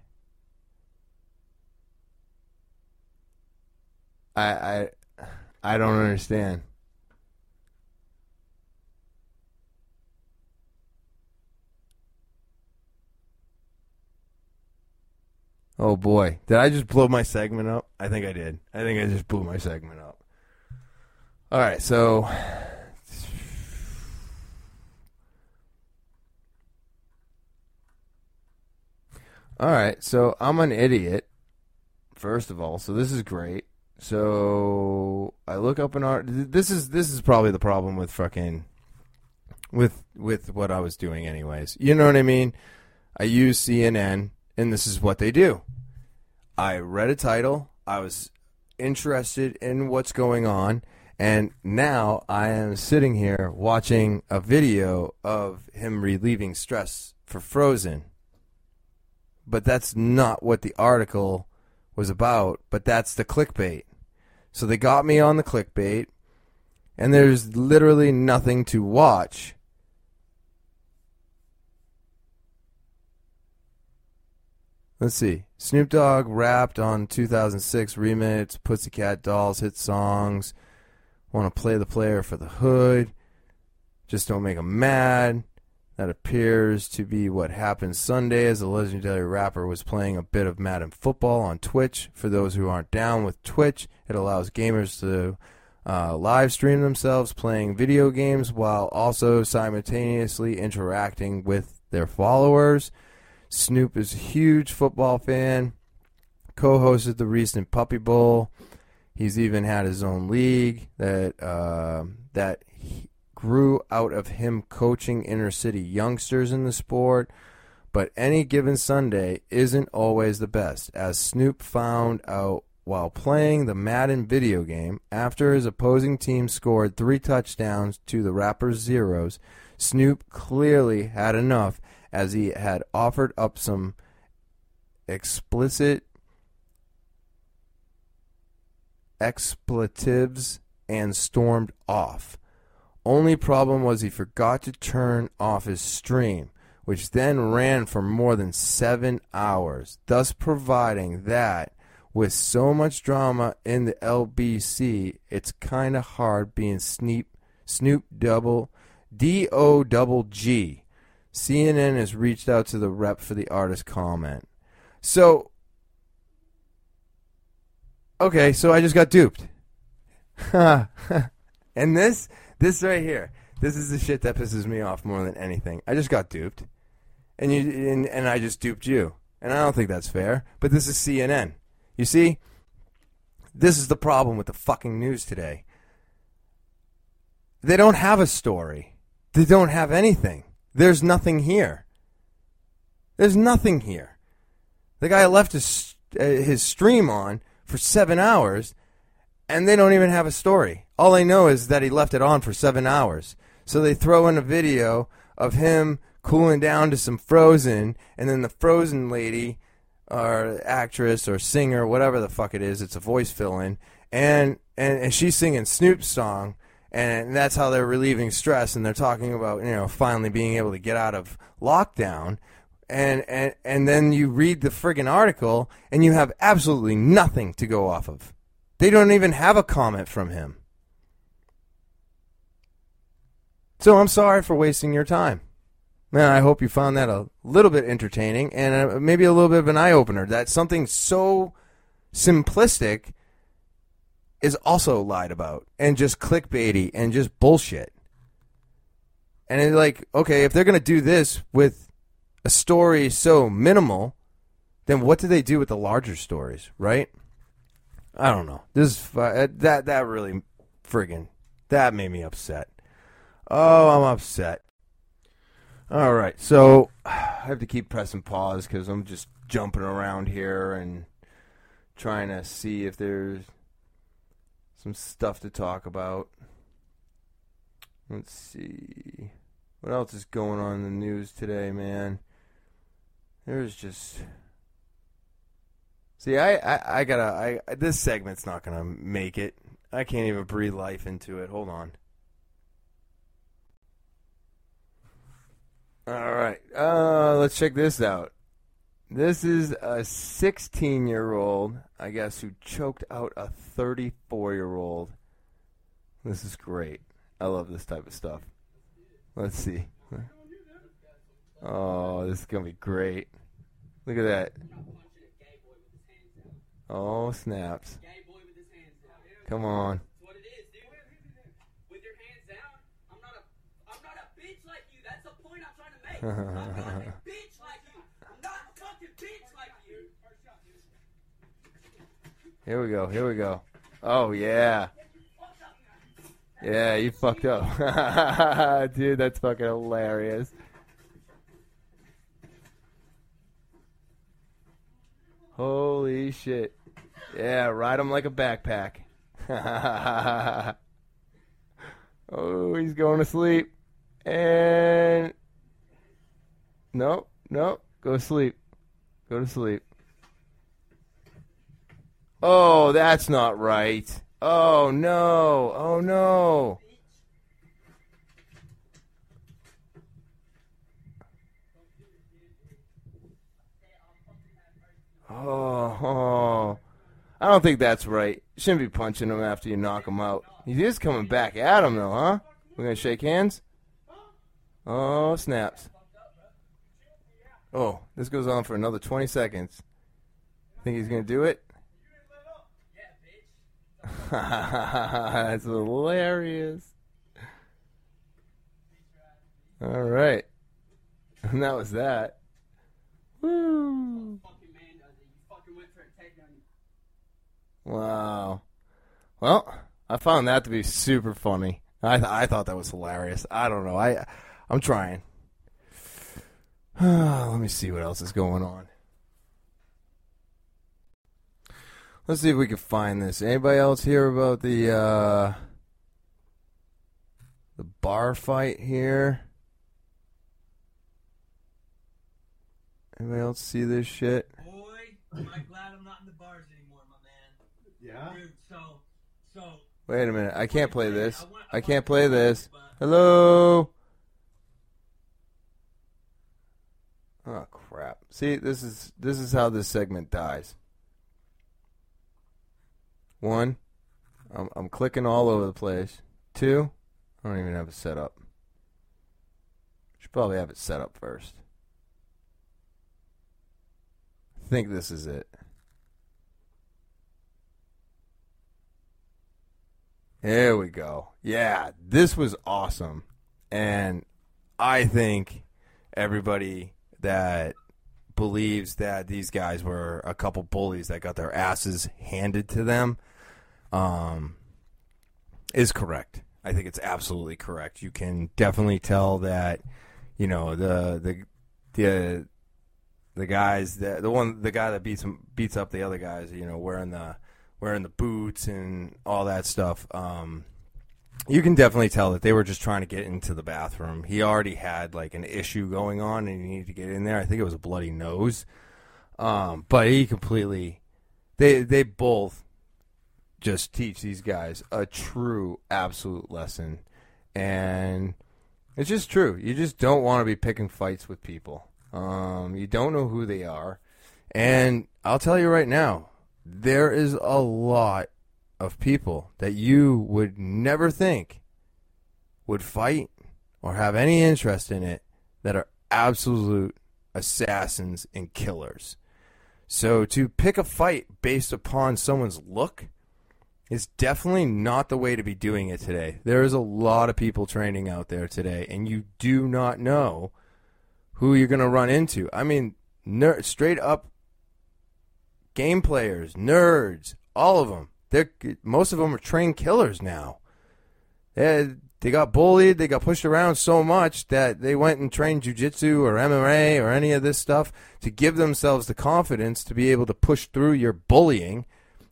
[SPEAKER 1] I I I don't understand. Oh boy, did I just blow my segment up? I think I did. I think I just blew my segment up. All right, so All right, so I'm an idiot. First of all, so this is great. So I look up an art. This is this is probably the problem with fucking with with what I was doing, anyways. You know what I mean? I use CNN, and this is what they do. I read a title. I was interested in what's going on, and now I am sitting here watching a video of him relieving stress for Frozen but that's not what the article was about. But that's the clickbait. So they got me on the clickbait, and there's literally nothing to watch. Let's see. Snoop Dogg rapped on 2006 remix Pussycat Dolls hit songs. Want to play the player for the hood. Just don't make 'em mad. That appears to be what happened Sunday as the legendary rapper was playing a bit of Madden football on Twitch. For those who aren't down with Twitch, it allows gamers to uh, live stream themselves playing video games while also simultaneously interacting with their followers. Snoop is a huge football fan, co hosted the recent Puppy Bowl. He's even had his own league that uh, that grew out of him coaching inner city youngsters in the sport. But any given Sunday isn't always the best, as Snoop found out while playing the Madden video game after his opposing team scored three touchdowns to the rapper's Zeros. Snoop clearly had enough as he had offered up some explicit expletives and stormed off. Only problem was he forgot to turn off his stream, which then ran for more than seven hours, thus providing that with so much drama in the LBC, it's kind of hard being Snoop, Snoop double D O double G. CNN has reached out to the rep for the artist comment. So, okay, so I just got duped. and this, this right here, this is the shit that pisses me off more than anything. I just got duped, and you, and, and I just duped you, and I don't think that's fair. But this is CNN. You see, this is the problem with the fucking news today. They don't have a story. They don't have anything. There's nothing here. There's nothing here. The guy left his uh, his stream on for seven hours, and they don't even have a story. All they know is that he left it on for seven hours. So they throw in a video of him cooling down to some Frozen, and then the Frozen lady or actress or singer, whatever the fuck it is, it's a voice fill in, and, and and she's singing Snoop's song, and that's how they're relieving stress, and they're talking about you know finally being able to get out of lockdown, and and and then you read the friggin' article, and you have absolutely nothing to go off of. They don't even have a comment from him. So I'm sorry for wasting your time. Man, I hope you found that a little bit entertaining and uh, maybe a little bit of an eye opener. That something so simplistic is also lied about and just clickbaity and just bullshit. And it's like, okay, if they're going to do this with a story so minimal, then what do they do with the larger stories, right? I don't know. This is, uh, that that really friggin' that made me upset. Oh, I'm upset. All right, so I have to keep pressing pause because I'm just jumping around here and trying to see if there's some stuff to talk about. Let's see. What else is going on in the news today, man? There's just. See, I, I, I gotta. I this segment's not gonna make it. I can't even breathe life into it. Hold on. All right. Uh, let's check this out. This is a 16 year old, I guess, who choked out a 34 year old. This is great. I love this type of stuff. Let's see. Oh, this is going to be great. Look at that. Oh, snaps. Come on.
[SPEAKER 3] what it is, dude. With your hands down, I'm not a, I'm not a bitch like you. That's the point I'm trying to make. I'm not a bitch like you. I'm not a fucking bitch like you.
[SPEAKER 1] Here we go. Here we go. Oh, yeah. Yeah, you fucked up. Dude, that's fucking hilarious. Holy shit. Yeah, ride him like a backpack. oh, he's going to sleep. And. No, no. Go to sleep. Go to sleep. Oh, that's not right. Oh, no. Oh, no. Oh, oh. I don't think that's right. Shouldn't be punching him after you knock him out. He is coming back at him, though, huh? We're going to shake hands? Oh, snaps. Oh, this goes on for another 20 seconds. Think he's going to do it? That's hilarious. All right. And that was that. Wow. Well, I found that to be super funny. I th- I thought that was hilarious. I don't know. I I'm trying. Let me see what else is going on. Let's see if we can find this. Anybody else hear about the uh the bar fight here? Anybody else see this shit?
[SPEAKER 4] Boy, am I glad I'm not in the bars anymore, my man.
[SPEAKER 2] Yeah?
[SPEAKER 4] Dude, so, so.
[SPEAKER 1] Wait a minute. I can't play this.
[SPEAKER 4] I want- I
[SPEAKER 1] I can't play
[SPEAKER 4] play
[SPEAKER 1] this.
[SPEAKER 4] but-
[SPEAKER 1] Hello. Oh crap. See, this is this is how this segment dies. One, I'm I'm clicking all over the place. Two, I don't even have it set up. Should probably have it set up first. I think this is it. There we go. Yeah, this was awesome. And I think everybody that believes that these guys were a couple bullies that got their asses handed to them um, is correct. I think it's absolutely correct. You can definitely tell that, you know, the the the the guys that the one the guy that beats him beats up the other guys, you know, wearing the wearing the boots and all that stuff. Um, you can definitely tell that they were just trying to get into the bathroom. He already had like an issue going on, and he needed to get in there. I think it was a bloody nose, um, but he completely they they both just teach these guys a true absolute lesson, and it's just true. You just don't want to be picking fights with people. Um, you don't know who they are, and I'll tell you right now, there is a lot of people that you would never think would fight or have any interest in it that are absolute assassins and killers. So to pick a fight based upon someone's look is definitely not the way to be doing it today. There is a lot of people training out there today, and you do not know who you're going to run into. I mean, ner- straight up game players, nerds, all of them. They're most of them are trained killers now. They they got bullied, they got pushed around so much that they went and trained jujitsu or MMA or any of this stuff to give themselves the confidence to be able to push through your bullying,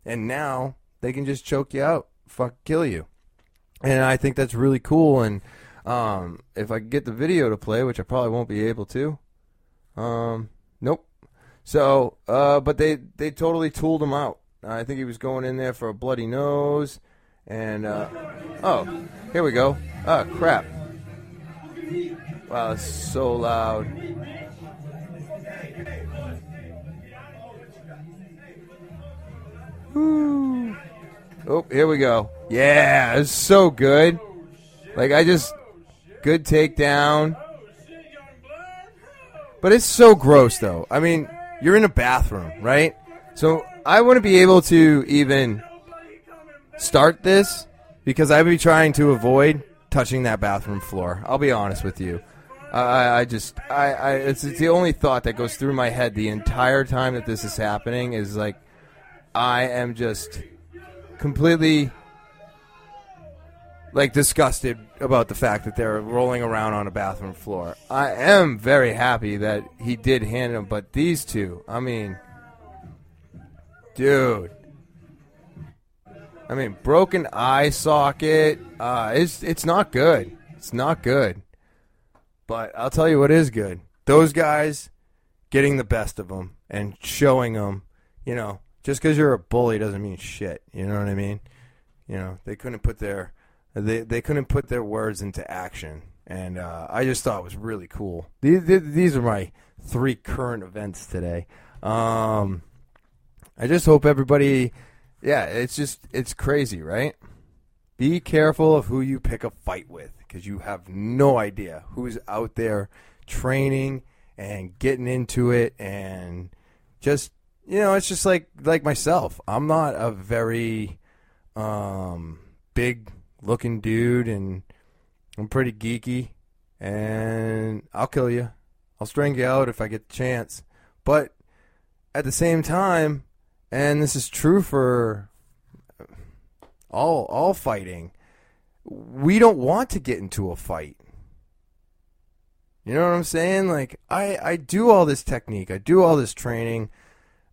[SPEAKER 1] and now they can just choke you out, fuck, kill you. And I think that's really cool. And um, if I get the video to play, which I probably won't be able to, um, nope. So, uh, but they they totally tooled him out. I think he was going in there for a bloody nose, and uh, oh, here we go. Oh crap! Wow, it's so loud. Woo. Oh, here we go. Yeah, it's so good. Like I just good takedown. But it's so gross though. I mean, you're in a bathroom, right? So I wouldn't be able to even start this because I would be trying to avoid touching that bathroom floor. I'll be honest with you. I, I just, I, I it's, it's the only thought that goes through my head the entire time that this is happening is like, I am just completely like disgusted about the fact that they're rolling around on a bathroom floor. I am very happy that he did hand him, but these two, I mean, dude. I mean, broken eye socket. Uh, it's it's not good. It's not good. But I'll tell you what is good. Those guys getting the best of them and showing them, you know, just because you're a bully doesn't mean shit. You know what I mean? You know, they couldn't put their they they couldn't put their words into action, and uh, I just thought it was really cool. These these are my three current events today. Um, I just hope everybody, yeah, it's just it's crazy, right? Be careful of who you pick a fight with because you have no idea who's out there training and getting into it and just you know it's just like like myself i'm not a very um, big looking dude, and I'm pretty geeky, and I'll kill you. I'll string you out if I get the chance. But at the same time, and this is true for all all fighting, we don't want to get into a fight. You know what I'm saying? Like I I do all this technique, I do all this training,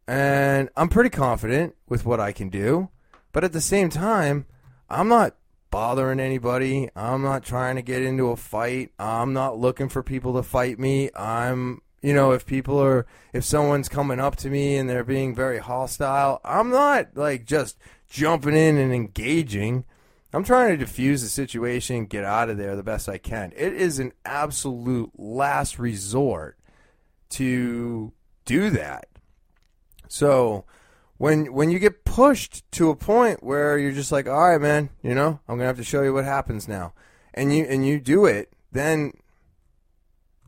[SPEAKER 1] and I'm pretty confident with what I can do. But at the same time, I'm not bothering anybody. I'm not trying to get into a fight. I'm not looking for people to fight me. I'm, you know, if people are, if someone's coming up to me and they're being very hostile, I'm not like just jumping in and engaging. I'm trying to defuse the situation, get out of there the best I can. It is an absolute last resort to do that. So, when when you get pushed to a point where you're just like, all right, man, you know, I'm gonna have to show you what happens now, and you and you do it, then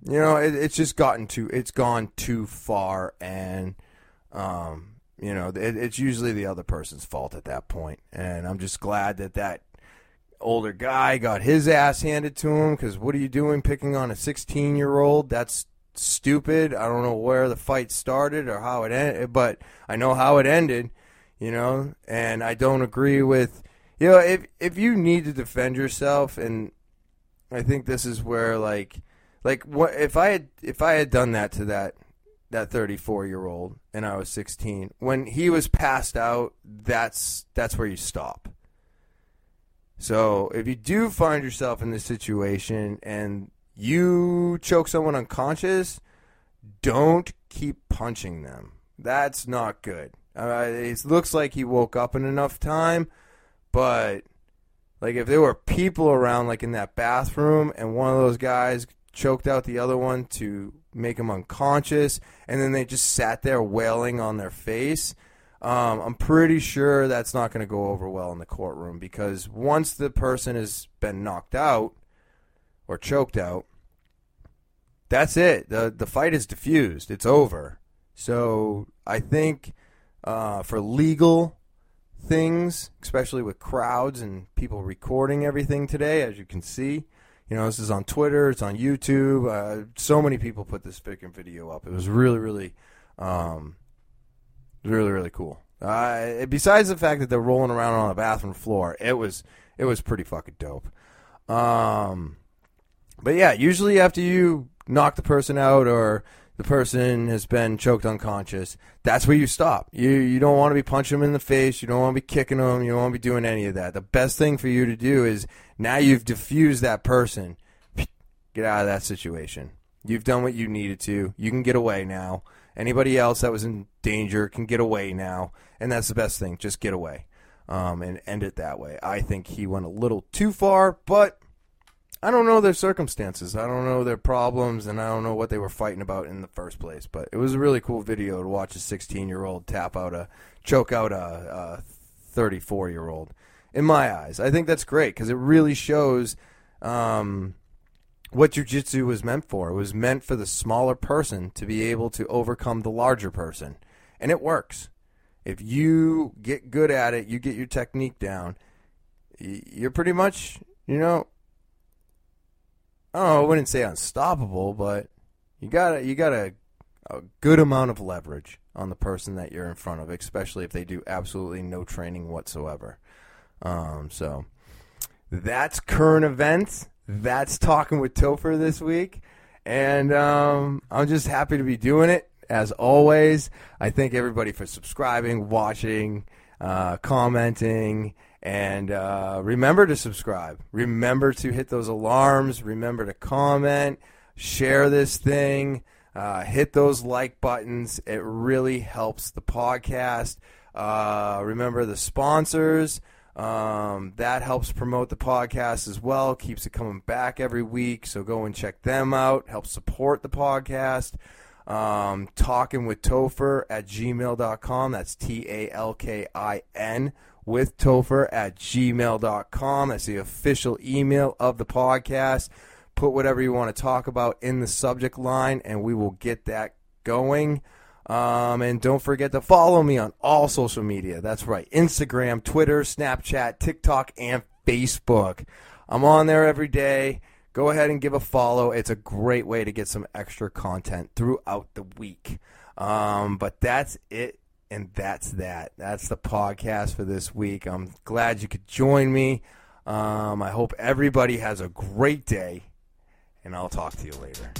[SPEAKER 1] you know it, it's just gotten too, it's gone too far, and um, you know, it, it's usually the other person's fault at that point, and I'm just glad that that older guy got his ass handed to him because what are you doing picking on a 16 year old? That's stupid. I don't know where the fight started or how it ended, but I know how it ended, you know, and I don't agree with, you know, if if you need to defend yourself and I think this is where like like what if I had if I had done that to that that 34 year old and I was 16 when he was passed out that's that's where you stop. So if you do find yourself in this situation and you choke someone unconscious, don't keep punching them. That's not good. Uh, it looks like he woke up in enough time, but like if there were people around, like in that bathroom, and one of those guys choked out the other one to make him unconscious, and then they just sat there wailing on their face. Um, I'm pretty sure that's not going to go over well in the courtroom because once the person has been knocked out or choked out, that's it. the The fight is diffused. It's over. So I think uh, for legal things, especially with crowds and people recording everything today, as you can see, you know, this is on Twitter, it's on YouTube. Uh, so many people put this freaking video up. It was really, really, um, really, really cool. Uh, besides the fact that they're rolling around on the bathroom floor, it was it was pretty fucking dope. Um, but yeah, usually after you knock the person out or the person has been choked unconscious, that's where you stop. You you don't want to be punching them in the face. You don't want to be kicking them. You don't want to be doing any of that. The best thing for you to do is now you've diffused that person. Get out of that situation. You've done what you needed to. You can get away now. Anybody else that was in danger can get away now, and that's the best thing. Just get away, um, and end it that way. I think he went a little too far, but I don't know their circumstances. I don't know their problems, and I don't know what they were fighting about in the first place. But it was a really cool video to watch a 16 year old tap out a choke out a 34 year old. In my eyes, I think that's great because it really shows. Um, what jujitsu was meant for. It was meant for the smaller person to be able to overcome the larger person. And it works. If you get good at it, you get your technique down, you're pretty much, you know, oh, I wouldn't say unstoppable, but you got you got a, a good amount of leverage on the person that you're in front of, especially if they do absolutely no training whatsoever. Um, so that's current events that's talking with Topher this week, and um, I'm just happy to be doing it. As always, I thank everybody for subscribing, watching, uh, commenting, and uh, remember to subscribe. Remember to hit those alarms. Remember to comment, share this thing, uh, hit those like buttons. It really helps the podcast. Uh, remember the sponsors. Um, that helps promote the podcast as well, keeps it coming back every week. So go and check them out, help support the podcast. Um, talking with Topher at gmail.com. That's T A L K I N with Topher at gmail.com. That's the official email of the podcast. Put whatever you want to talk about in the subject line, and we will get that going. Um, and don't forget to follow me on all social media. That's right Instagram, Twitter, Snapchat, TikTok, and Facebook. I'm on there every day. Go ahead and give a follow. It's a great way to get some extra content throughout the week. Um, but that's it, and that's that. That's the podcast for this week. I'm glad you could join me. Um, I hope everybody has a great day, and I'll talk to you later.